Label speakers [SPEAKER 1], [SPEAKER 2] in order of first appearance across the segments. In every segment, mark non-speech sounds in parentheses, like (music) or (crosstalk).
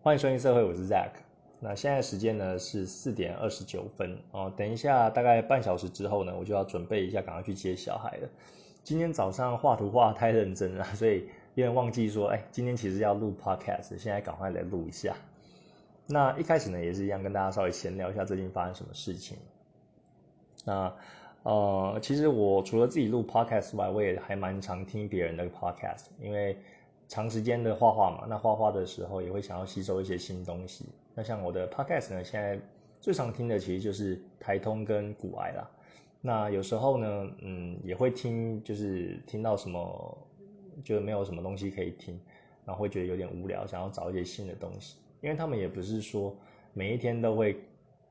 [SPEAKER 1] 欢迎收听社会，我是 Zack。那现在时间呢是四点二十九分哦，等一下大概半小时之后呢，我就要准备一下，赶快去接小孩了。今天早上画图画太认真了，(laughs) 所以有点忘记说，哎，今天其实要录 Podcast，现在赶快来录一下。那一开始呢也是一样，跟大家稍微闲聊一下最近发生什么事情。那呃，其实我除了自己录 Podcast 外，我也还蛮常听别人的 Podcast，因为。长时间的画画嘛，那画画的时候也会想要吸收一些新东西。那像我的 podcast 呢，现在最常听的其实就是台通跟古癌啦。那有时候呢，嗯，也会听，就是听到什么，就没有什么东西可以听，然后会觉得有点无聊，想要找一些新的东西。因为他们也不是说每一天都会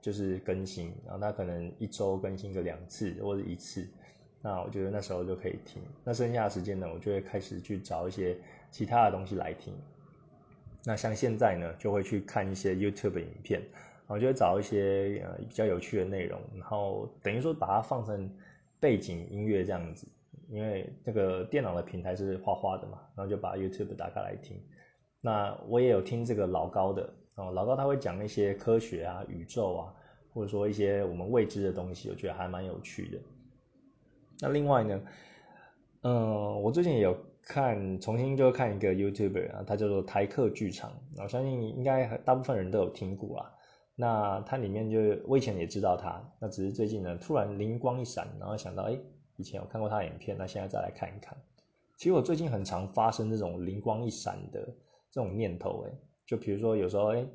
[SPEAKER 1] 就是更新，然后他可能一周更新个两次或者一次。那我觉得那时候就可以听。那剩下的时间呢，我就会开始去找一些。其他的东西来听，那像现在呢，就会去看一些 YouTube 影片，然后就会找一些呃比较有趣的内容，然后等于说把它放成背景音乐这样子，因为那个电脑的平台是花花的嘛，然后就把 YouTube 打开来听。那我也有听这个老高的哦，老高他会讲那些科学啊、宇宙啊，或者说一些我们未知的东西，我觉得还蛮有趣的。那另外呢，嗯，我最近也有。看重新就看一个 YouTuber 啊，他叫做台客剧场，我相信应该大部分人都有听过啊。那他里面就我以前也知道他，那只是最近呢突然灵光一闪，然后想到哎，以前有看过他的影片，那现在再来看一看。其实我最近很常发生这种灵光一闪的这种念头，哎，就比如说有时候哎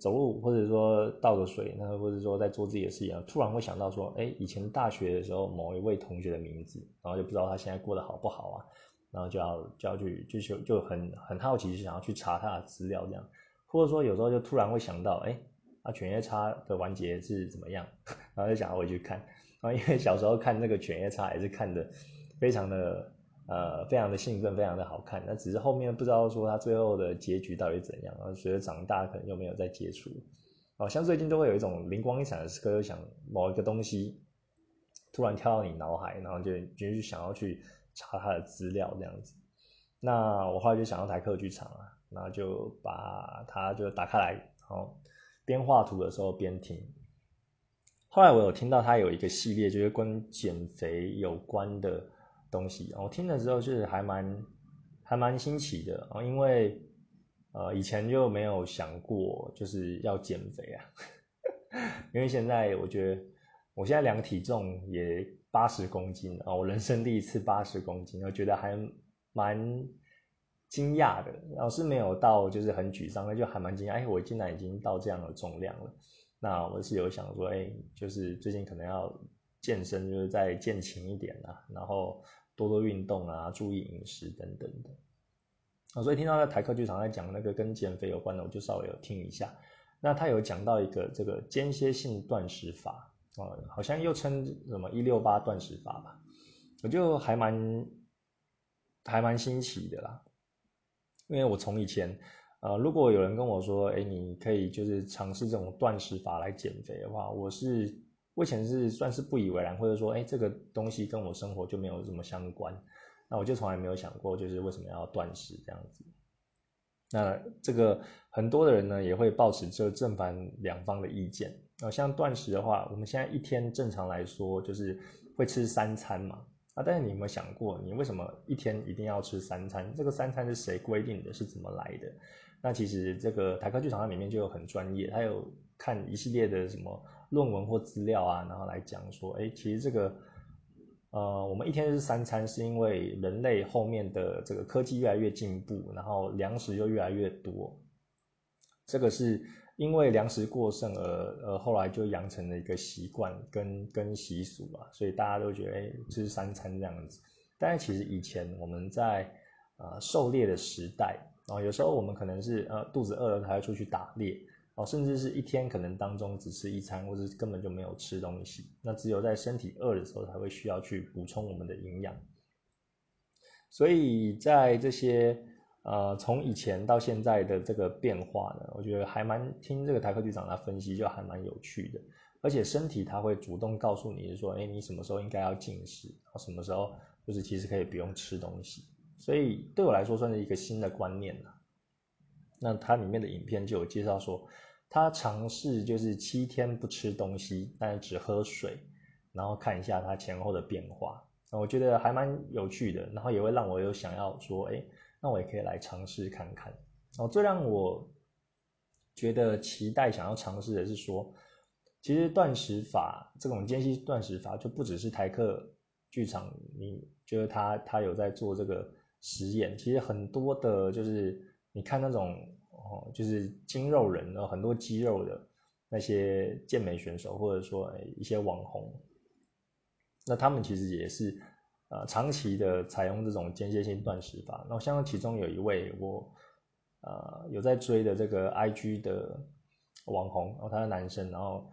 [SPEAKER 1] 走路或者说倒个水，那或者说在做自己的事情，突然会想到说，哎，以前大学的时候某一位同学的名字，然后就不知道他现在过得好不好啊。然后就要就要去就就很很好奇，就想要去查他的资料这样，或者说有时候就突然会想到，哎，啊犬夜叉的完结是怎么样？(laughs) 然后就想要回去看。然后因为小时候看那个犬夜叉也是看的非常的呃非常的兴奋，非常的好看。那只是后面不知道说他最后的结局到底怎样。然后随着长大可能又没有再接触。哦，像最近都会有一种灵光一闪的时刻，就想某一个东西突然跳到你脑海，然后就就想要去。查他的资料这样子，那我后来就想到台客剧场啊，那就把它就打开来，然后边画图的时候边听。后来我有听到他有一个系列，就是跟减肥有关的东西，我听的时候就是还蛮还蛮新奇的啊，因为呃以前就没有想过就是要减肥啊，(laughs) 因为现在我觉得我现在量体重也。八十公斤啊！我人生第一次八十公斤，我觉得还蛮惊讶的。老师没有到，就是很沮丧，那就还蛮惊讶。哎，我竟然已经到这样的重量了。那我是有想说，哎，就是最近可能要健身，就是再健勤一点啊，然后多多运动啊，注意饮食等等的。啊，所以听到在台客剧场在讲那个跟减肥有关的，我就稍微有听一下。那他有讲到一个这个间歇性断食法。哦，好像又称什么一六八断食法吧，我就还蛮还蛮新奇的啦。因为我从以前，呃，如果有人跟我说，哎，你可以就是尝试这种断食法来减肥的话，我是我以前是算是不以为然，或者说，哎，这个东西跟我生活就没有什么相关，那我就从来没有想过，就是为什么要断食这样子。那这个很多的人呢，也会抱持这正反两方的意见。啊，像断食的话，我们现在一天正常来说就是会吃三餐嘛。啊，但是你有没有想过，你为什么一天一定要吃三餐？这个三餐是谁规定的？是怎么来的？那其实这个台科剧场它里面就有很专业，它有看一系列的什么论文或资料啊，然后来讲说，哎，其实这个呃，我们一天是三餐，是因为人类后面的这个科技越来越进步，然后粮食又越来越多，这个是。因为粮食过剩而呃后来就养成了一个习惯跟跟习俗吧，所以大家都觉得哎吃三餐这样子。但是其实以前我们在呃狩猎的时代啊，有时候我们可能是呃肚子饿了才要出去打猎哦，甚至是一天可能当中只吃一餐，或者根本就没有吃东西。那只有在身体饿的时候才会需要去补充我们的营养。所以在这些。呃，从以前到现在的这个变化呢，我觉得还蛮听这个台科局长他分析，就还蛮有趣的。而且身体他会主动告诉你说，哎，你什么时候应该要进食，什么时候就是其实可以不用吃东西。所以对我来说算是一个新的观念了。那它里面的影片就有介绍说，他尝试就是七天不吃东西，但是只喝水，然后看一下他前后的变化。我觉得还蛮有趣的，然后也会让我有想要说，哎，那我也可以来尝试看看。哦，最让我觉得期待想要尝试的是说，其实断食法这种间隙断食法就不只是台客剧场，你觉得他他有在做这个实验，其实很多的就是你看那种哦，就是筋肉人的很多肌肉的那些健美选手，或者说一些网红。那他们其实也是，呃，长期的采用这种间歇性断食法。然后像其中有一位我，呃，有在追的这个 IG 的网红，然后他是男生，然后，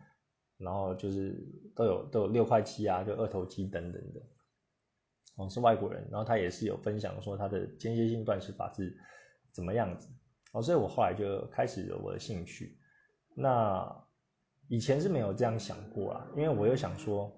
[SPEAKER 1] 然后就是都有都有六块肌啊，就二头肌等等的，哦，是外国人，然后他也是有分享说他的间歇性断食法是怎么样子，哦，所以我后来就开始有我的兴趣。那以前是没有这样想过啊，因为我又想说。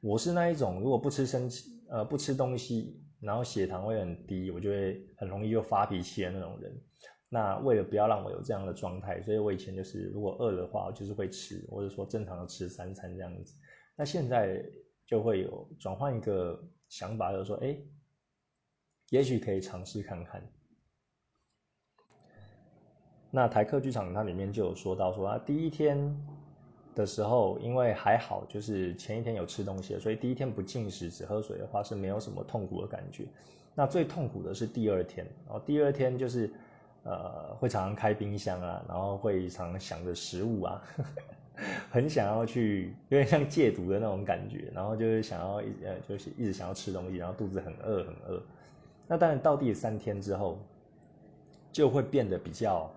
[SPEAKER 1] 我是那一种，如果不吃生呃不吃东西，然后血糖会很低，我就会很容易就发脾气的那种人。那为了不要让我有这样的状态，所以我以前就是如果饿的话，我就是会吃，或者说正常的吃三餐这样子。那现在就会有转换一个想法，就是说，哎，也许可以尝试看看。那台客剧场它里面就有说到说啊，第一天。的时候，因为还好，就是前一天有吃东西，所以第一天不进食只喝水的话是没有什么痛苦的感觉。那最痛苦的是第二天，然后第二天就是呃会常常开冰箱啊，然后会常常想着食物啊，很想要去有点像戒毒的那种感觉，然后就是想要一呃就是一直想要吃东西，然后肚子很饿很饿。那当然到第三天之后就会变得比较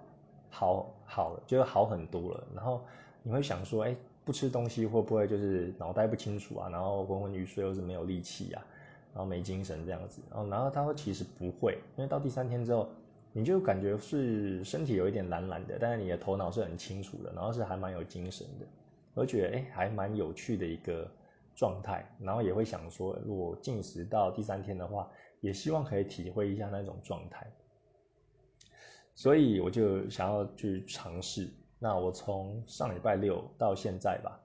[SPEAKER 1] 好好了，就好很多了，然后。你会想说，哎，不吃东西会不会就是脑袋不清楚啊？然后昏昏欲睡，又是没有力气啊，然后没精神这样子。然后，然后他说其实不会，因为到第三天之后，你就感觉是身体有一点懒懒的，但是你的头脑是很清楚的，然后是还蛮有精神的。我觉得，哎，还蛮有趣的一个状态。然后也会想说，如果进食到第三天的话，也希望可以体会一下那种状态。所以我就想要去尝试。那我从上礼拜六到现在吧，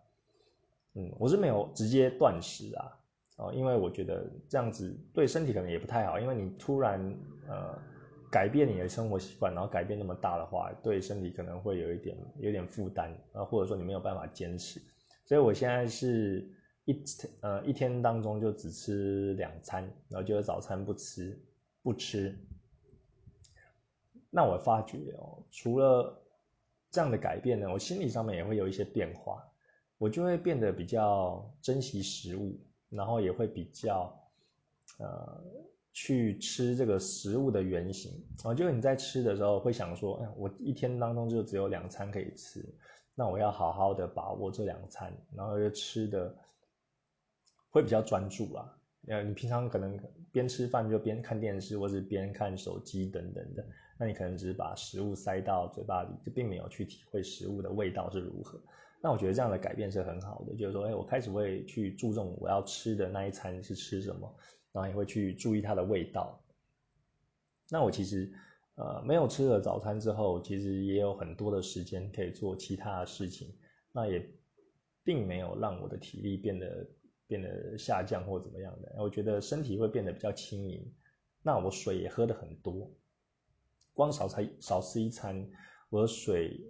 [SPEAKER 1] 嗯，我是没有直接断食啊，哦，因为我觉得这样子对身体可能也不太好，因为你突然呃改变你的生活习惯，然后改变那么大的话，对身体可能会有一点有点负担啊，或者说你没有办法坚持，所以我现在是一天呃一天当中就只吃两餐，然后就是早餐不吃不吃。那我发觉哦，除了这样的改变呢，我心理上面也会有一些变化，我就会变得比较珍惜食物，然后也会比较呃去吃这个食物的原型啊，就是你在吃的时候会想说，哎，我一天当中就只有两餐可以吃，那我要好好的把握这两餐，然后就吃的会比较专注啊。呃，你平常可能边吃饭就边看电视，或者边看手机等等的。那你可能只是把食物塞到嘴巴里，就并没有去体会食物的味道是如何。那我觉得这样的改变是很好的，就是说，哎，我开始会去注重我要吃的那一餐是吃什么，然后也会去注意它的味道。那我其实，呃，没有吃了早餐之后，其实也有很多的时间可以做其他的事情。那也并没有让我的体力变得变得下降或怎么样的。我觉得身体会变得比较轻盈。那我水也喝的很多。光少才少吃一餐，我的水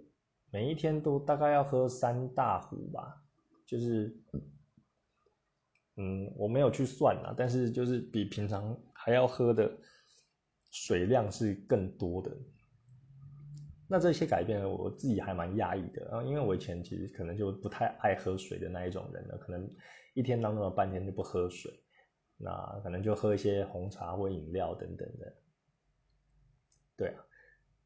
[SPEAKER 1] 每一天都大概要喝三大壶吧，就是，嗯，我没有去算啊，但是就是比平常还要喝的水量是更多的。那这些改变呢，我自己还蛮压抑的啊，因为我以前其实可能就不太爱喝水的那一种人了，可能一天当中有半天就不喝水，那可能就喝一些红茶或饮料等等的。对啊，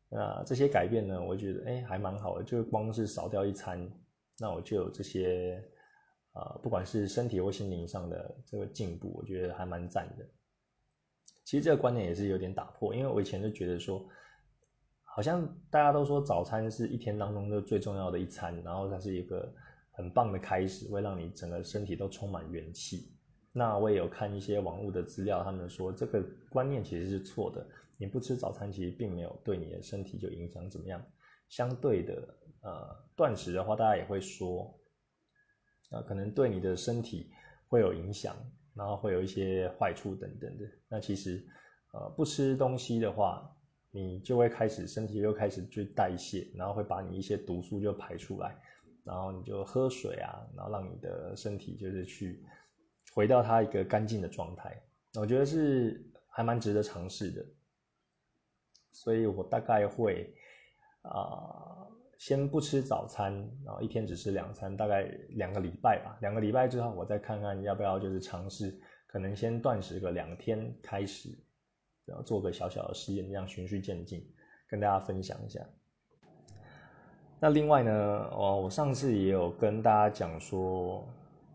[SPEAKER 1] 那这些改变呢？我觉得哎，还蛮好的。就光是少掉一餐，那我就有这些啊，不管是身体或心灵上的这个进步，我觉得还蛮赞的。其实这个观念也是有点打破，因为我以前就觉得说，好像大家都说早餐是一天当中的最重要的一餐，然后它是一个很棒的开始，会让你整个身体都充满元气。那我也有看一些网络的资料，他们说这个观念其实是错的。你不吃早餐其实并没有对你的身体就影响怎么样。相对的，呃，断食的话，大家也会说，啊，可能对你的身体会有影响，然后会有一些坏处等等的。那其实，呃，不吃东西的话，你就会开始身体又开始去代谢，然后会把你一些毒素就排出来，然后你就喝水啊，然后让你的身体就是去回到它一个干净的状态。我觉得是还蛮值得尝试的。所以我大概会啊，先不吃早餐，然后一天只吃两餐，大概两个礼拜吧。两个礼拜之后，我再看看要不要就是尝试，可能先断食个两天开始，然后做个小小的实验，这样循序渐进，跟大家分享一下。那另外呢，哦，我上次也有跟大家讲说，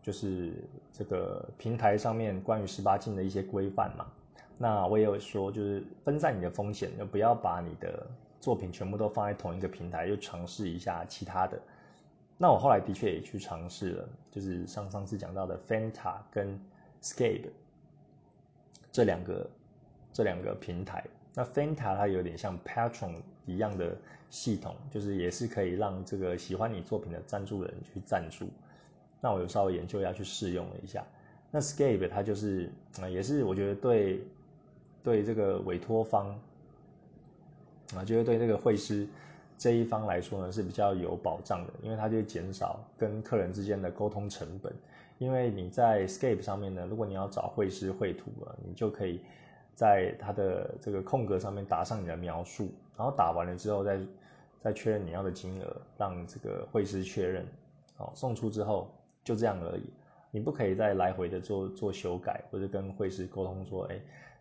[SPEAKER 1] 就是这个平台上面关于十八禁的一些规范嘛。那我也有说，就是分散你的风险，就不要把你的作品全部都放在同一个平台，又尝试一下其他的。那我后来的确也去尝试了，就是上上次讲到的 Fanta 跟 Scape 这两个这两个平台。那 Fanta 它有点像 Patron 一样的系统，就是也是可以让这个喜欢你作品的赞助人去赞助。那我有稍微研究一下，去试用了一下。那 Scape 它就是，也是我觉得对。对这个委托方啊，就是对这个会师这一方来说呢，是比较有保障的，因为它就减少跟客人之间的沟通成本。因为你在 Scape 上面呢，如果你要找绘师绘图啊，你就可以在它的这个空格上面打上你的描述，然后打完了之后再再确认你要的金额，让这个绘师确认，好送出之后就这样而已。你不可以再来回的做做修改，或者跟绘师沟通说，哎。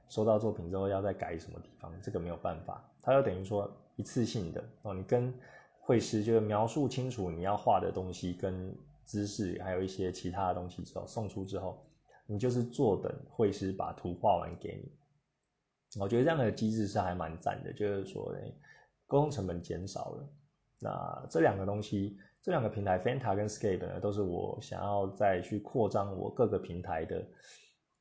[SPEAKER 1] 收到作品之后要再改什么地方，这个没有办法，它要等于说一次性的哦。你跟绘师就是描述清楚你要画的东西跟姿势，还有一些其他的东西之后送出之后，你就是坐等绘师把图画完给你。我觉得这样的机制是还蛮赞的，就是说沟通成本减少了。那这两个东西，这两个平台 Fanta 跟 Scape 呢，都是我想要再去扩张我各个平台的。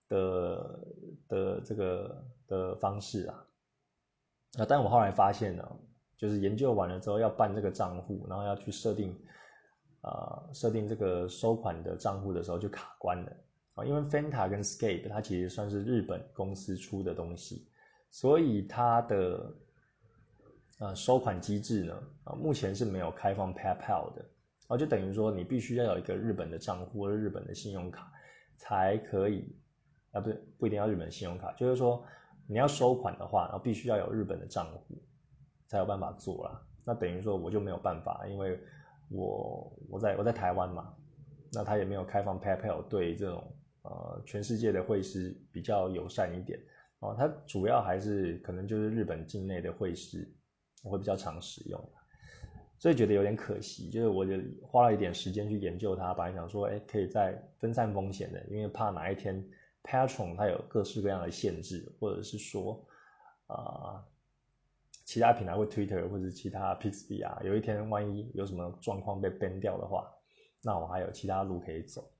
[SPEAKER 1] 的的这个的方式啊，啊，但我后来发现呢，就是研究完了之后要办这个账户，然后要去设定，啊，设定这个收款的账户的时候就卡关了啊，因为 Fanta 跟 Scape 它其实算是日本公司出的东西，所以它的呃收款机制呢，啊，目前是没有开放 PayPal 的，啊，就等于说你必须要有一个日本的账户或者日本的信用卡才可以。啊，不对不一定要日本信用卡，就是说你要收款的话，然后必须要有日本的账户才有办法做啦。那等于说我就没有办法，因为我我在我在台湾嘛，那他也没有开放 PayPal 对这种呃全世界的会师比较友善一点哦。它主要还是可能就是日本境内的会师我会比较常使用，所以觉得有点可惜，就是我就花了一点时间去研究它，本来想说哎可以再分散风险的，因为怕哪一天。Patron 它有各式各样的限制，或者是说，啊，其他平台会 Twitter 或者其他 p i x b 啊，有一天万一有什么状况被 ban 掉的话，那我还有其他路可以走。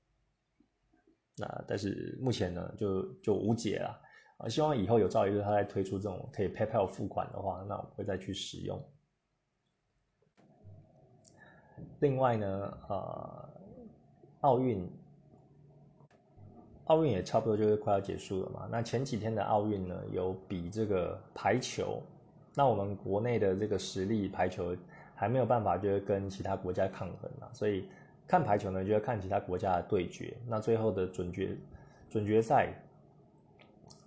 [SPEAKER 1] 那但是目前呢，就就无解了啊！希望以后有朝一日它再推出这种可以 PayPal 付款的话，那我会再去使用。另外呢，呃，奥运。奥运也差不多就是快要结束了嘛。那前几天的奥运呢，有比这个排球。那我们国内的这个实力排球还没有办法，就是跟其他国家抗衡嘛。所以看排球呢，就要看其他国家的对决。那最后的准决准决赛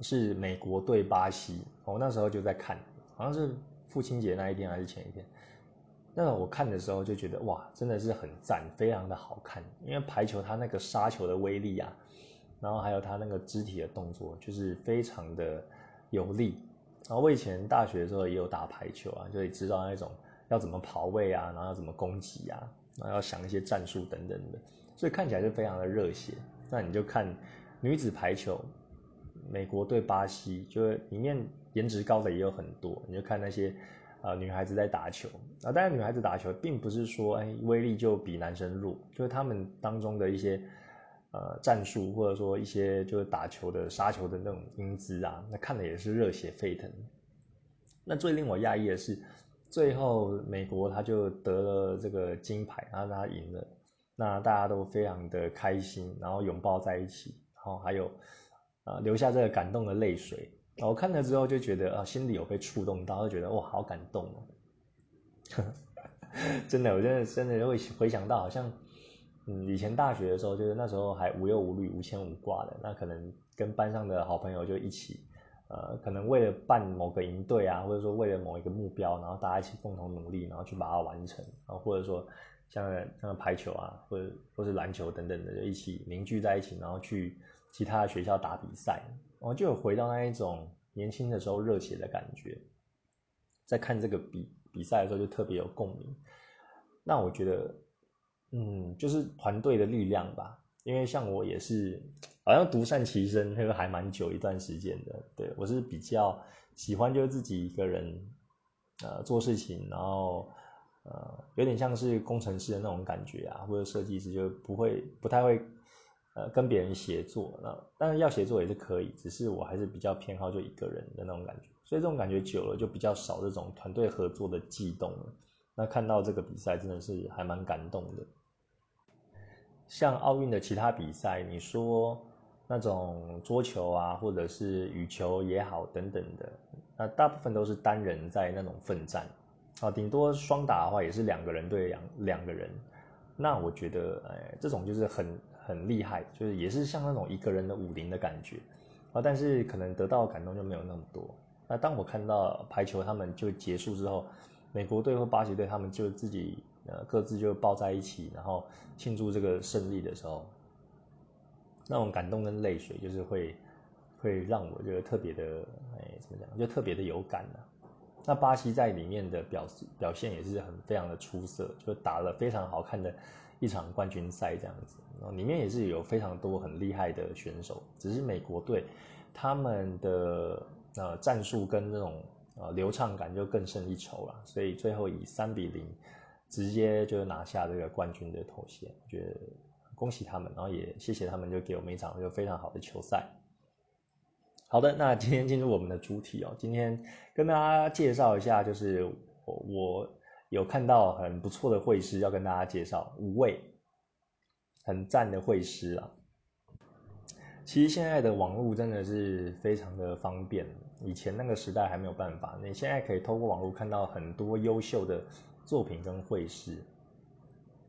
[SPEAKER 1] 是美国对巴西。我那时候就在看，好像是父亲节那一天还是前一天。那我看的时候就觉得哇，真的是很赞，非常的好看。因为排球它那个杀球的威力啊。然后还有他那个肢体的动作，就是非常的有力。然后我以前大学的时候也有打排球啊，就知道那种要怎么跑位啊，然后要怎么攻击啊，然后要想一些战术等等的，所以看起来就非常的热血。那你就看女子排球，美国对巴西，就是里面颜值高的也有很多。你就看那些呃女孩子在打球啊，当然女孩子打球并不是说哎威力就比男生弱，就是他们当中的一些。呃，战术或者说一些就是打球的杀球的那种英姿啊，那看的也是热血沸腾。那最令我讶异的是，最后美国他就得了这个金牌，然后他赢了，那大家都非常的开心，然后拥抱在一起，然后还有呃留下这个感动的泪水。我看了之后就觉得啊，心里有被触动到，就觉得哇，好感动哦！(laughs) 真的，我真的真的会回想到，好像嗯，以前大学的时候，就是那时候还无忧无虑、无牵无挂的，那可能跟班上的好朋友就一起，呃，可能为了办某个营队啊，或者说为了某一个目标，然后大家一起共同努力，然后去把它完成，然后或者说像像排球啊，或者或是篮球等等的，就一起凝聚在一起，然后去其他的学校打比赛。然后就有回到那一种年轻的时候热血的感觉，在看这个比比赛的时候就特别有共鸣。那我觉得，嗯，就是团队的力量吧。因为像我也是，好像独善其身，那个还蛮久一段时间的。对我是比较喜欢就自己一个人，呃，做事情，然后呃，有点像是工程师的那种感觉啊，或者设计师就不会不太会。呃，跟别人协作，那当然要协作也是可以，只是我还是比较偏好就一个人的那种感觉，所以这种感觉久了就比较少这种团队合作的悸动了。那看到这个比赛真的是还蛮感动的。像奥运的其他比赛，你说那种桌球啊，或者是羽球也好等等的，那大部分都是单人在那种奋战啊，顶多双打的话也是两个人对两两个人。那我觉得，哎，这种就是很。很厉害，就是也是像那种一个人的武林的感觉啊，但是可能得到的感动就没有那么多。那当我看到排球他们就结束之后，美国队或巴西队他们就自己呃各自就抱在一起，然后庆祝这个胜利的时候，那种感动跟泪水就是会会让我觉得特别的哎怎么讲，就特别的有感的。那巴西在里面的表表现也是很非常的出色，就打了非常好看的。一场冠军赛这样子，然后里面也是有非常多很厉害的选手，只是美国队他们的呃战术跟那种呃流畅感就更胜一筹了，所以最后以三比零直接就拿下这个冠军的头衔，我觉得恭喜他们，然后也谢谢他们就给我们一场就非常好的球赛。好的，那今天进入我们的主题哦，今天跟大家介绍一下，就是我。有看到很不错的会师，要跟大家介绍五位很赞的会师啊。其实现在的网络真的是非常的方便，以前那个时代还没有办法。你现在可以透过网络看到很多优秀的作品跟会师，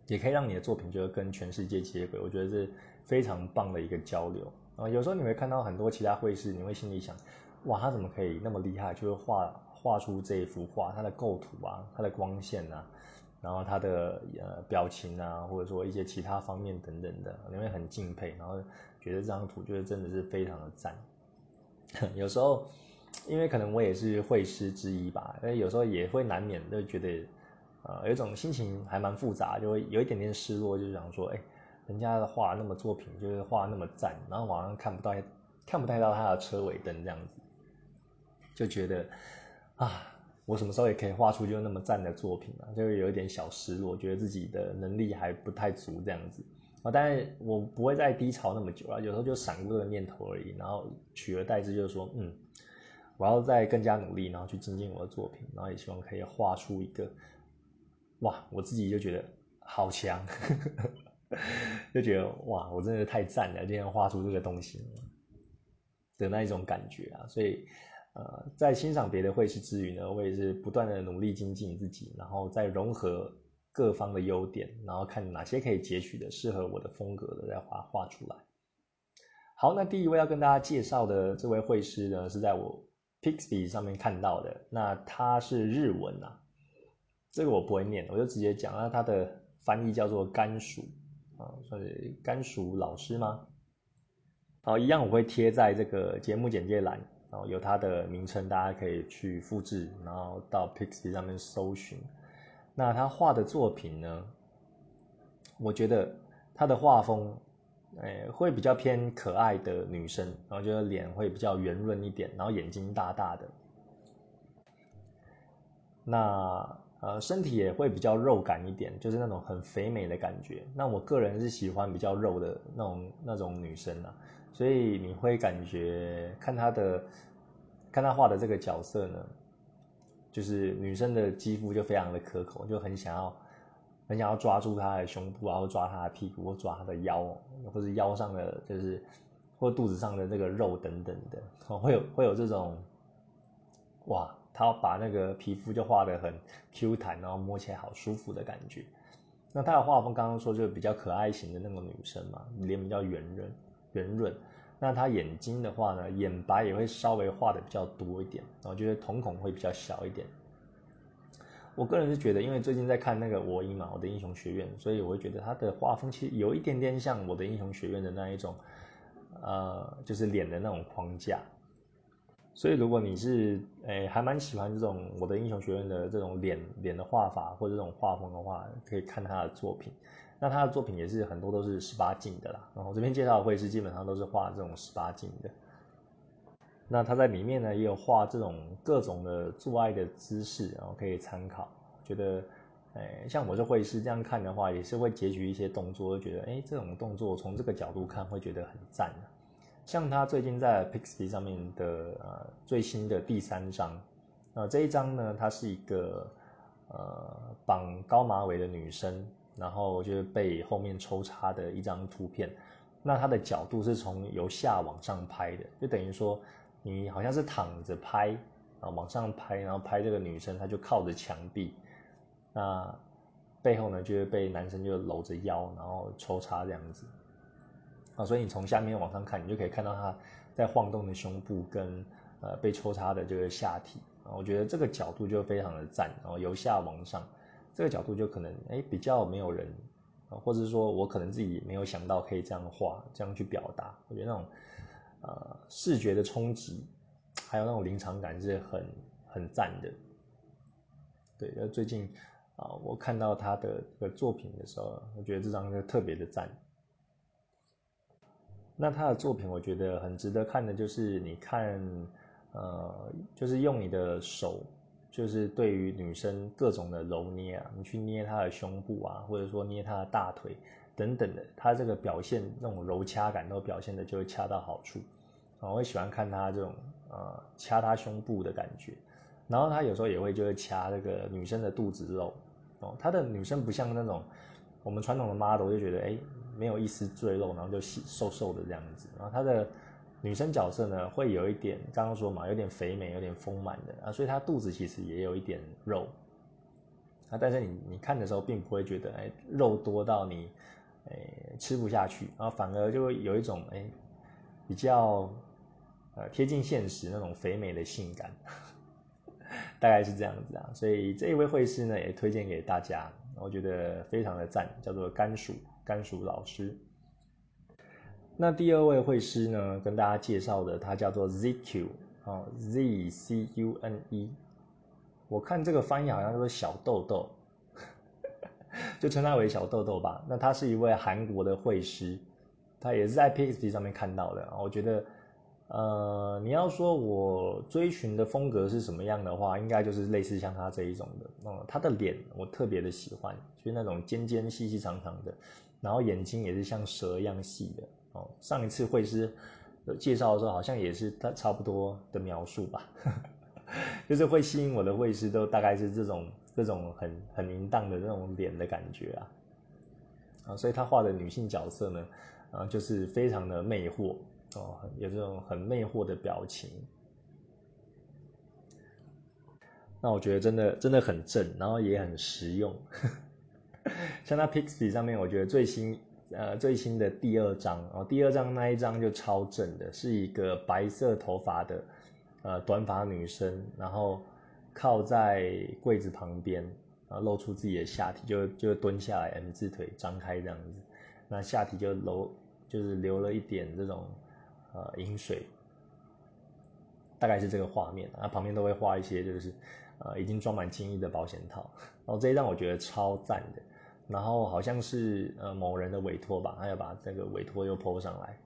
[SPEAKER 1] 也可以让你的作品就是跟全世界接轨。我觉得是非常棒的一个交流啊。有时候你会看到很多其他会师，你会心里想：哇，他怎么可以那么厉害？就是画。画出这一幅画，他的构图啊，他的光线啊，然后他的呃表情啊，或者说一些其他方面等等的，你会很敬佩，然后觉得这张图就是真的是非常的赞。(laughs) 有时候，因为可能我也是会师之一吧，因为有时候也会难免就觉得，呃，有一种心情还蛮复杂，就会有一点点失落，就是想说，哎，人家的画那么作品，就是画那么赞，然后网上看不到，看不太到他的车尾灯这样子，就觉得。啊，我什么时候也可以画出就那么赞的作品啊？就会有一点小失落，觉得自己的能力还不太足这样子啊。但是我不会再低潮那么久了，有时候就闪过个念头而已，然后取而代之就是说，嗯，我要再更加努力，然后去精进我的作品，然后也希望可以画出一个，哇，我自己就觉得好强，(laughs) 就觉得哇，我真的太赞了，今天画出这个东西的那一种感觉啊，所以。呃，在欣赏别的绘师之余呢，我也是不断的努力精进自己，然后再融合各方的优点，然后看哪些可以截取的适合我的风格的，再画画出来。好，那第一位要跟大家介绍的这位绘师呢，是在我 Pixby 上面看到的，那他是日文啊，这个我不会念，我就直接讲，那他的翻译叫做甘薯啊，所以甘薯老师吗？好，一样我会贴在这个节目简介栏。然后有它的名称，大家可以去复制，然后到 Pixie 上面搜寻。那他画的作品呢？我觉得他的画风，诶，会比较偏可爱的女生，然后就是脸会比较圆润一点，然后眼睛大大的。那呃，身体也会比较肉感一点，就是那种很肥美的感觉。那我个人是喜欢比较肉的那种那种女生啊。所以你会感觉看她的，看他画的这个角色呢，就是女生的肌肤就非常的可口，就很想要很想要抓住她的胸部，然后抓她的屁股，或抓她的腰，或者腰上的就是或肚子上的这个肉等等的，会有会有这种哇，她把那个皮肤就画的很 Q 弹，然后摸起来好舒服的感觉。那她的画风刚刚说就是比较可爱型的那种女生嘛，脸比较圆润圆润。那她眼睛的话呢，眼白也会稍微画的比较多一点，然后觉得瞳孔会比较小一点。我个人是觉得，因为最近在看那个我英嘛，我的英雄学院，所以我会觉得他的画风其实有一点点像我的英雄学院的那一种，呃，就是脸的那种框架。所以如果你是诶还蛮喜欢这种我的英雄学院的这种脸脸的画法或者这种画风的话，可以看他的作品。那他的作品也是很多都是十八禁的啦，然后这边介绍的绘师基本上都是画这种十八禁的。那他在里面呢也有画这种各种的做爱的姿势，然后可以参考。觉得，诶，像我这绘师这样看的话，也是会截取一些动作，觉得诶，这种动作从这个角度看会觉得很赞的。像他最近在 Pixie 上面的呃最新的第三章，呃这一章呢，它是一个呃绑高马尾的女生。然后就是被后面抽插的一张图片，那它的角度是从由下往上拍的，就等于说你好像是躺着拍啊，往上拍，然后拍这个女生，她就靠着墙壁，那背后呢就会被男生就搂着腰，然后抽插这样子。所以你从下面往上看，你就可以看到他在晃动的胸部跟呃被抽插的这个下体啊，我觉得这个角度就非常的赞，然后由下往上。这个角度就可能哎比较没有人啊，或者是说我可能自己没有想到可以这样画，这样去表达。我觉得那种呃视觉的冲击，还有那种临场感是很很赞的。对，那最近啊我看到他的这个作品的时候，我觉得这张就特别的赞。那他的作品我觉得很值得看的就是你看呃就是用你的手。就是对于女生各种的揉捏啊，你去捏她的胸部啊，或者说捏她的大腿等等的，她这个表现那种揉掐感都表现的就会恰到好处。我会喜欢看她这种呃掐她胸部的感觉，然后她有时候也会就是掐这个女生的肚子肉哦。她的女生不像那种我们传统的 model 就觉得哎没有一丝赘肉，然后就细瘦瘦的这样子，然后她的。女生角色呢，会有一点，刚刚说嘛，有点肥美，有点丰满的。啊，所以她肚子其实也有一点肉。啊，但是你你看的时候，并不会觉得哎肉多到你哎吃不下去，然后反而就会有一种哎比较呃贴近现实那种肥美的性感，(laughs) 大概是这样子啊，所以这一位会师呢，也推荐给大家，我觉得非常的赞，叫做甘薯。甘薯老师。那第二位会师呢，跟大家介绍的，他叫做 ZQ 哦，Z C U N E，我看这个翻译好像就是小豆豆，(laughs) 就称他为小豆豆吧。那他是一位韩国的会师，他也是在 Pixie 上面看到的。我觉得，呃，你要说我追寻的风格是什么样的话，应该就是类似像他这一种的。哦，他的脸我特别的喜欢，就是那种尖尖细细长长的，然后眼睛也是像蛇一样细的。哦，上一次会师介绍的时候，好像也是他差不多的描述吧，(laughs) 就是会吸引我的会师都大概是这种这种很很淫荡的那种脸的感觉啊，啊，所以他画的女性角色呢，啊，就是非常的魅惑哦，有这种很魅惑的表情，那我觉得真的真的很正，然后也很实用，像那 Pixie 上面，我觉得最新。呃，最新的第二章哦，第二张那一张就超正的，是一个白色头发的呃短发女生，然后靠在柜子旁边，啊，露出自己的下体，就就蹲下来，M 字腿张开这样子，那下体就流就是留了一点这种呃饮水，大概是这个画面，啊，旁边都会画一些就是呃已经装满精液的保险套，然后这一张我觉得超赞的。然后好像是呃某人的委托吧，他要把这个委托又抛上来，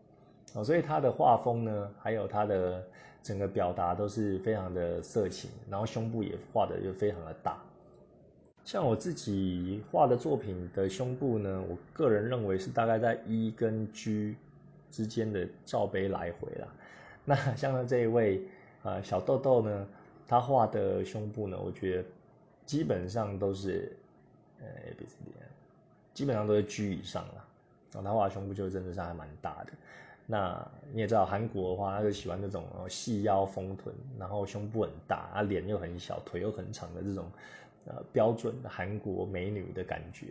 [SPEAKER 1] 哦，所以他的画风呢，还有他的整个表达都是非常的色情，然后胸部也画的就非常的大。像我自己画的作品的胸部呢，我个人认为是大概在 E 跟 G 之间的罩杯来回啦。那像这一位呃小豆豆呢，他画的胸部呢，我觉得基本上都是呃 A B C D，基本上都是 G 以上了。然后他画胸部就真的是还蛮大的。那你也知道韩国的话，他就喜欢那种细腰丰臀，然后胸部很大，啊脸又很小，腿又很长的这种呃标准的韩国美女的感觉。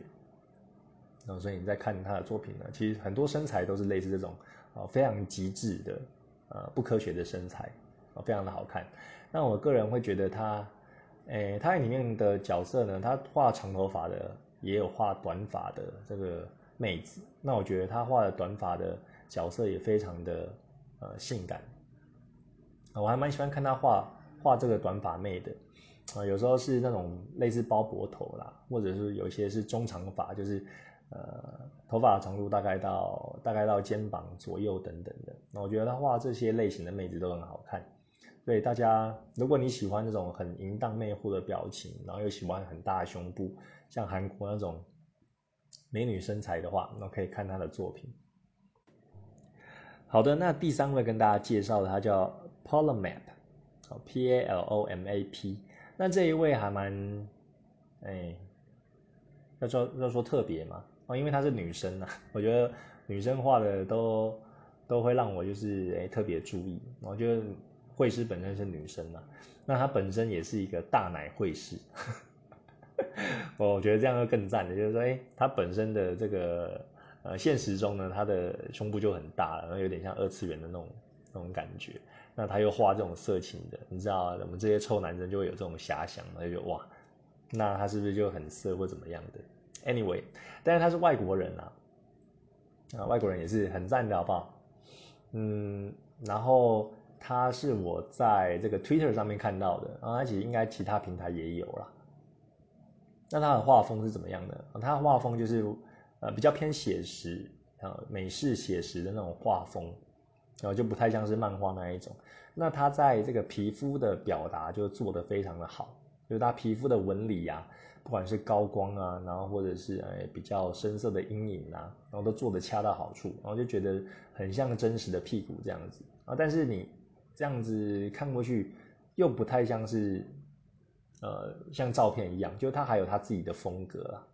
[SPEAKER 1] 然后所以你在看他的作品呢，其实很多身材都是类似这种啊非常极致的呃不科学的身材啊，非常的好看。那我个人会觉得他，诶，他里面的角色呢，他画长头发的，也有画短发的这个妹子。那我觉得她画的短发的。角色也非常的呃性感，我还蛮喜欢看她画画这个短发妹的啊，有时候是那种类似包脖头啦，或者是有一些是中长发，就是呃头发长度大概到大概到肩膀左右等等的。那我觉得她画这些类型的妹子都很好看，所以大家如果你喜欢这种很淫荡魅惑的表情，然后又喜欢很大胸部，像韩国那种美女身材的话，那可以看她的作品。好的，那第三位跟大家介绍的，他叫 Polomap，好，P A L O M A P。那这一位还蛮，哎，要说要说特别嘛，哦，因为她是女生啊，我觉得女生画的都都会让我就是哎特别注意。我觉得绘师本身是女生嘛，那她本身也是一个大奶绘师，(laughs) 我觉得这样就更赞的，就是说哎，她本身的这个。呃，现实中呢，他的胸部就很大，然后有点像二次元的那种那种感觉。那他又画这种色情的，你知道，我们这些臭男生就会有这种遐想，那就哇，那他是不是就很色或怎么样的？Anyway，但是他是外国人啊，啊，外国人也是很赞的，好不好？嗯，然后他是我在这个 Twitter 上面看到的，然后他其实应该其他平台也有啦。那他的画风是怎么样的？他的画风就是。呃，比较偏写实，呃，美式写实的那种画风，然后就不太像是漫画那一种。那他在这个皮肤的表达就做得非常的好，就是他皮肤的纹理啊，不管是高光啊，然后或者是呃比较深色的阴影啊，然后都做得恰到好处，然后就觉得很像真实的屁股这样子啊。但是你这样子看过去，又不太像是，呃，像照片一样，就他还有他自己的风格啊。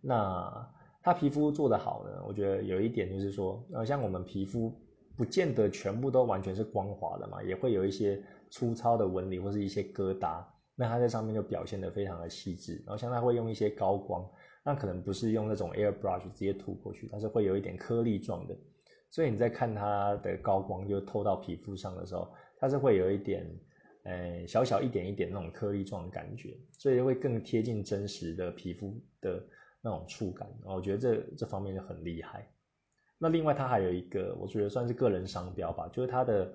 [SPEAKER 1] 那他皮肤做得好呢？我觉得有一点就是说，呃，像我们皮肤不见得全部都完全是光滑的嘛，也会有一些粗糙的纹理或是一些疙瘩。那他在上面就表现得非常的细致。然后像他会用一些高光，那可能不是用那种 airbrush 直接涂过去，它是会有一点颗粒状的。所以你在看它的高光就透到皮肤上的时候，它是会有一点，呃，小小一点一点那种颗粒状的感觉，所以会更贴近真实的皮肤的。那种触感，我觉得这这方面就很厉害。那另外，它还有一个，我觉得算是个人商标吧，就是它的，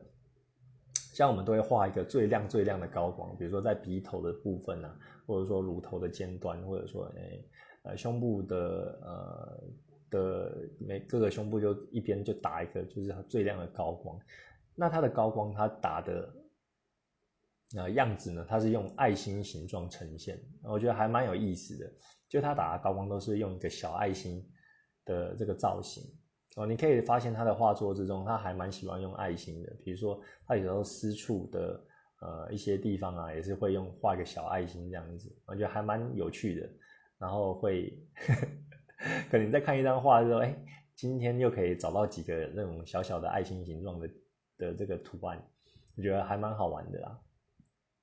[SPEAKER 1] 像我们都会画一个最亮最亮的高光，比如说在鼻头的部分啊，或者说乳头的尖端，或者说诶呃胸部的呃的每各个胸部就一边就打一个就是最亮的高光。那它的高光，它打的那样子呢，它是用爱心形状呈现，我觉得还蛮有意思的。就他打的高光都是用一个小爱心的这个造型哦，你可以发现他的画作之中，他还蛮喜欢用爱心的。比如说他有时候私处的呃一些地方啊，也是会用画一个小爱心这样子，我觉得还蛮有趣的。然后会 (laughs) 可能在看一张画的时候，哎，今天又可以找到几个那种小小的爱心形状的的这个图案，我觉得还蛮好玩的啦。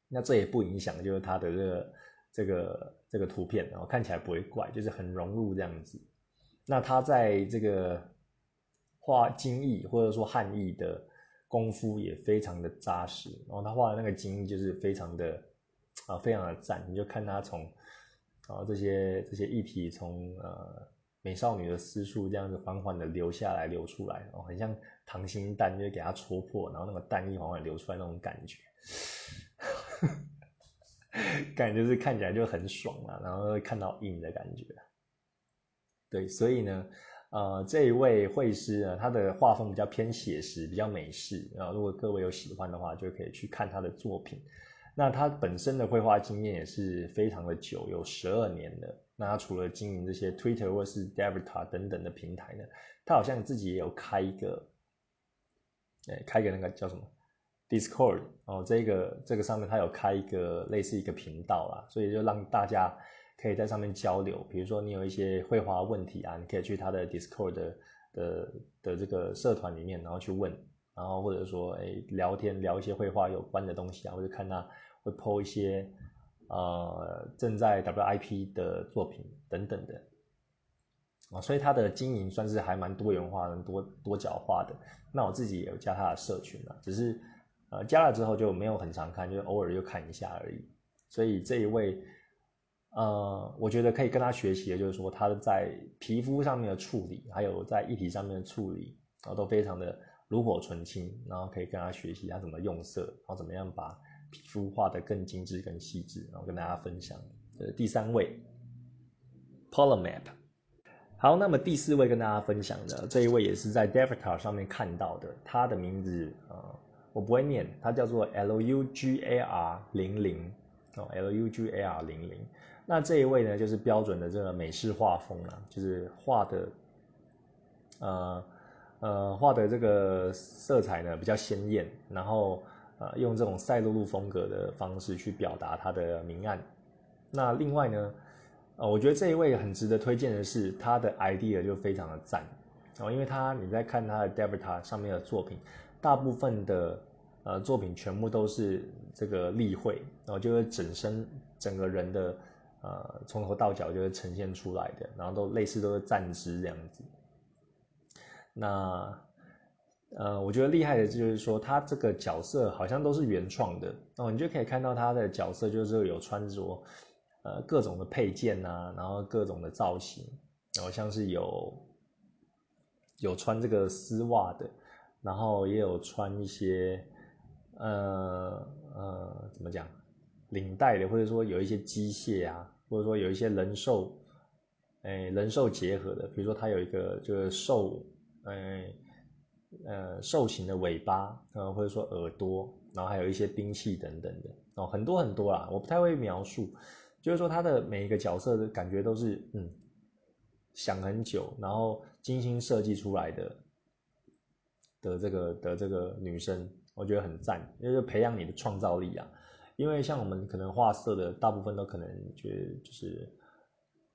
[SPEAKER 1] 那这也不影响，就是他的这个。这个这个图片，然后看起来不会怪，就是很融入这样子。那他在这个画金翼或者说汉翼的功夫也非常的扎实，然后他画的那个金就是非常的啊，非常的赞。你就看他从啊这些这些液体从呃美少女的私处这样子缓缓的流下来流出来，哦，很像溏心蛋，就是给它戳破，然后那个蛋液缓缓流出来那种感觉。(laughs) 感觉就是看起来就很爽啊，然后会看到硬的感觉。对，所以呢，呃，这一位绘师呢，他的画风比较偏写实，比较美式。然后，如果各位有喜欢的话，就可以去看他的作品。那他本身的绘画经验也是非常的久，有十二年的。那他除了经营这些 Twitter 或是 d e v i t a 等等的平台呢，他好像自己也有开一个，哎，开个那个叫什么 Discord 哦，这个这个上面它有开一个类似一个频道啦，所以就让大家可以在上面交流。比如说你有一些绘画问题啊，你可以去他的 Discord 的的的这个社团里面，然后去问，然后或者说哎聊天聊一些绘画有关的东西啊，或者看他会 po 一些呃正在 WIP 的作品等等的啊，所以他的经营算是还蛮多元化的、多多角化的。那我自己也有加他的社群啊，只是。呃，加了之后就没有很常看，就偶尔就看一下而已。所以这一位，呃，我觉得可以跟他学习的，就是说他在皮肤上面的处理，还有在液体上面的处理，啊都非常的炉火纯青。然后可以跟他学习他怎么用色，然后怎么样把皮肤画得更精致、更细致，然后跟大家分享。呃，第三位，Polymap。好，那么第四位跟大家分享的这一位也是在 d e v i t a r 上面看到的，他的名字啊。我不会念，它叫做 L U G A R 零零哦，L U G A R 零零。那这一位呢，就是标准的这个美式画风啦，就是画的，呃呃，画的这个色彩呢比较鲜艳，然后呃用这种赛璐璐风格的方式去表达它的明暗。那另外呢，呃，我觉得这一位很值得推荐的是他的 idea 就非常的赞哦，因为他你在看他的 d e v i t a 上面的作品。大部分的呃作品全部都是这个例会，然后就是整身整个人的呃从头到脚就是呈现出来的，然后都类似都是站姿这样子。那呃我觉得厉害的就是说他这个角色好像都是原创的哦，你就可以看到他的角色就是有穿着呃各种的配件呐，然后各种的造型，然后像是有有穿这个丝袜的。然后也有穿一些，呃呃，怎么讲，领带的，或者说有一些机械啊，或者说有一些人兽，哎，人兽结合的，比如说它有一个就是兽，呃，呃，兽形的尾巴，呃，或者说耳朵，然后还有一些兵器等等的，哦，很多很多啦，我不太会描述，就是说它的每一个角色的感觉都是，嗯，想很久，然后精心设计出来的。的这个的这个女生，我觉得很赞，因为培养你的创造力啊。因为像我们可能画色的大部分都可能觉得就是，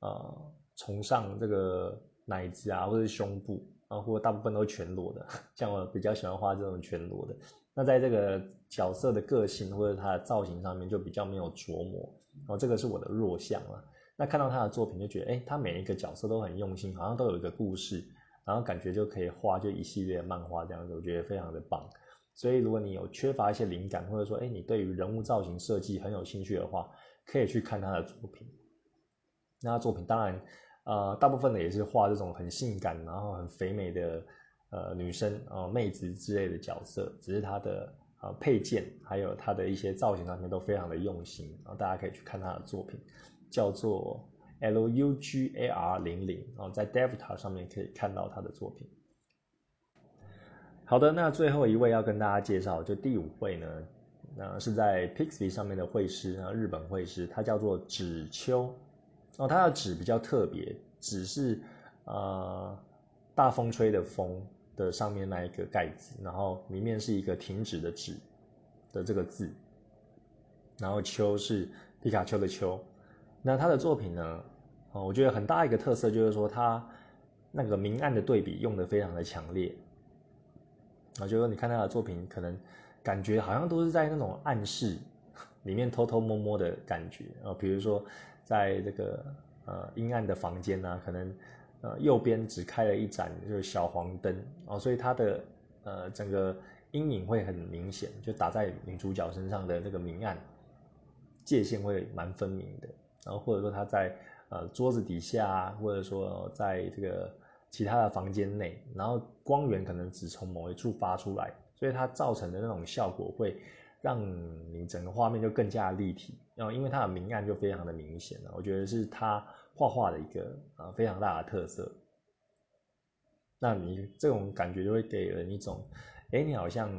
[SPEAKER 1] 呃，崇尚这个奶子啊，或者是胸部或大部分都是全裸的。(laughs) 像我比较喜欢画这种全裸的。那在这个角色的个性或者他的造型上面就比较没有琢磨，然后这个是我的弱项了。那看到他的作品就觉得，哎，他每一个角色都很用心，好像都有一个故事。然后感觉就可以画就一系列漫画这样子，我觉得非常的棒。所以如果你有缺乏一些灵感，或者说哎你对于人物造型设计很有兴趣的话，可以去看他的作品。那他作品当然呃大部分的也是画这种很性感然后很肥美的呃女生啊妹子之类的角色，只是他的呃配件还有他的一些造型上面都非常的用心，然后大家可以去看他的作品，叫做。L U G A R 零零哦，在 Devta 上面可以看到他的作品。好的，那最后一位要跟大家介绍，就第五位呢，那是在 Pixie 上面的绘师啊，日本绘师，他叫做纸秋哦，他的纸比较特别，纸是呃大风吹的风的上面那一个盖子，然后里面是一个停止的止的这个字，然后秋是皮卡丘的秋。那他的作品呢？哦，我觉得很大一个特色就是说，他那个明暗的对比用的非常的强烈。啊，就是说你看他的作品，可能感觉好像都是在那种暗室里面偷偷摸摸的感觉啊。比如说，在这个呃阴暗的房间呢，可能呃右边只开了一盏就是小黄灯哦，所以它的呃整个阴影会很明显，就打在女主角身上的那个明暗界限会蛮分明的。然后或者说他在呃桌子底下，或者说在这个其他的房间内，然后光源可能只从某一处发出来，所以它造成的那种效果会让你整个画面就更加立体。然后因为它的明暗就非常的明显了，我觉得是他画画的一个啊非常大的特色。那你这种感觉就会给人一种，哎，你好像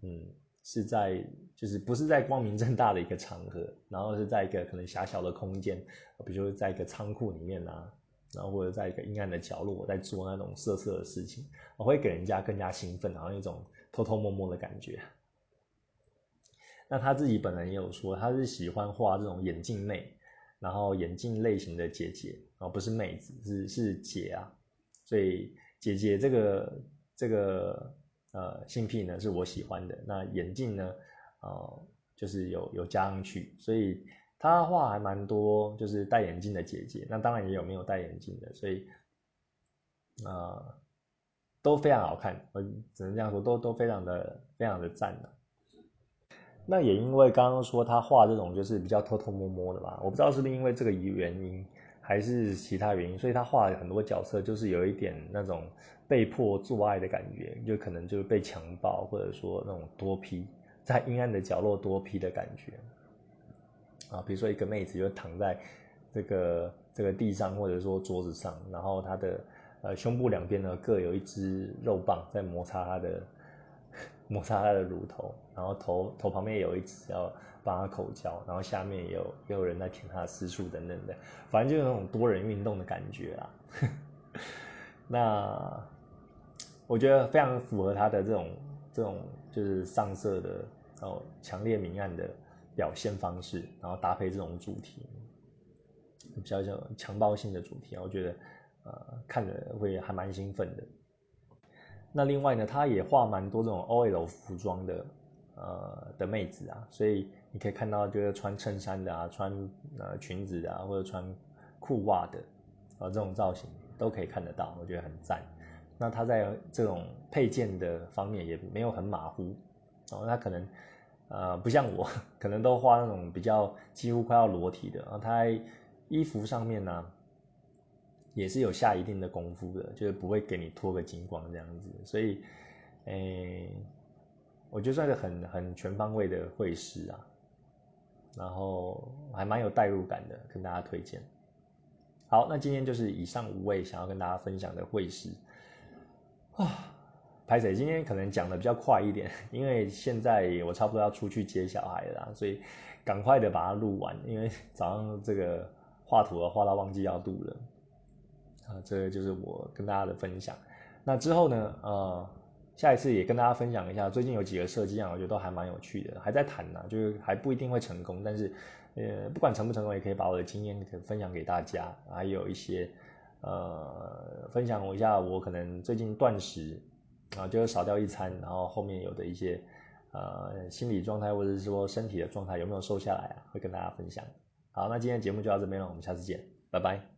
[SPEAKER 1] 嗯是在。就是不是在光明正大的一个场合，然后是在一个可能狭小的空间，比如说在一个仓库里面啊，然后或者在一个阴暗的角落，我在做那种色色的事情，我会给人家更加兴奋，然后一种偷偷摸摸的感觉。那他自己本人也有说，他是喜欢画这种眼镜妹，然后眼镜类型的姐姐哦，不是妹子，是是姐啊。所以姐姐这个这个呃性癖呢是我喜欢的。那眼镜呢，呃，就是有有加上去，所以他画还蛮多，就是戴眼镜的姐姐。那当然也有没有戴眼镜的，所以呃都非常好看，我只能这样说，都都非常的非常的赞的。那也因为刚刚说他画这种就是比较偷偷摸摸的嘛，我不知道是不是因为这个原因，还是其他原因，所以他画很多角色就是有一点那种被迫做爱的感觉，就可能就是被强暴，或者说那种多批在阴暗的角落多批的感觉啊，比如说一个妹子就躺在这个这个地上或者说桌子上，然后她的呃胸部两边呢各有一只肉棒在摩擦她的。摩擦他的乳头，然后头头旁边有一只要帮他口交，然后下面也有也有人在舔他的私处等等的，反正就是那种多人运动的感觉啊。那我觉得非常符合他的这种这种就是上色的哦强烈明暗的表现方式，然后搭配这种主题，比较叫强暴性的主题，我觉得呃看着会还蛮兴奋的。那另外呢，他也画蛮多这种 OL 服装的，呃的妹子啊，所以你可以看到，就是穿衬衫的啊，穿呃裙子的啊，或者穿裤袜的，啊这种造型都可以看得到，我觉得很赞。那他在这种配件的方面也没有很马虎，哦，他可能呃不像我，(laughs) 可能都画那种比较几乎快要裸体的，然后他衣服上面呢。也是有下一定的功夫的，就是不会给你脱个精光这样子，所以，诶，我觉得算是很很全方位的会师啊，然后还蛮有代入感的，跟大家推荐。好，那今天就是以上五位想要跟大家分享的会师啊，拍谁？今天可能讲的比较快一点，因为现在我差不多要出去接小孩了，所以赶快的把它录完，因为早上这个画图的画到忘记要录了。啊，这个就是我跟大家的分享。那之后呢，呃，下一次也跟大家分享一下，最近有几个设计啊，我觉得都还蛮有趣的，还在谈呢，就是还不一定会成功，但是，呃，不管成不成功，也可以把我的经验可分享给大家，还有一些，呃，分享我一下我可能最近断食啊，就是少掉一餐，然后后面有的一些，呃，心理状态或者是说身体的状态有没有瘦下来啊，会跟大家分享。好，那今天节目就到这边了，我们下次见，拜拜。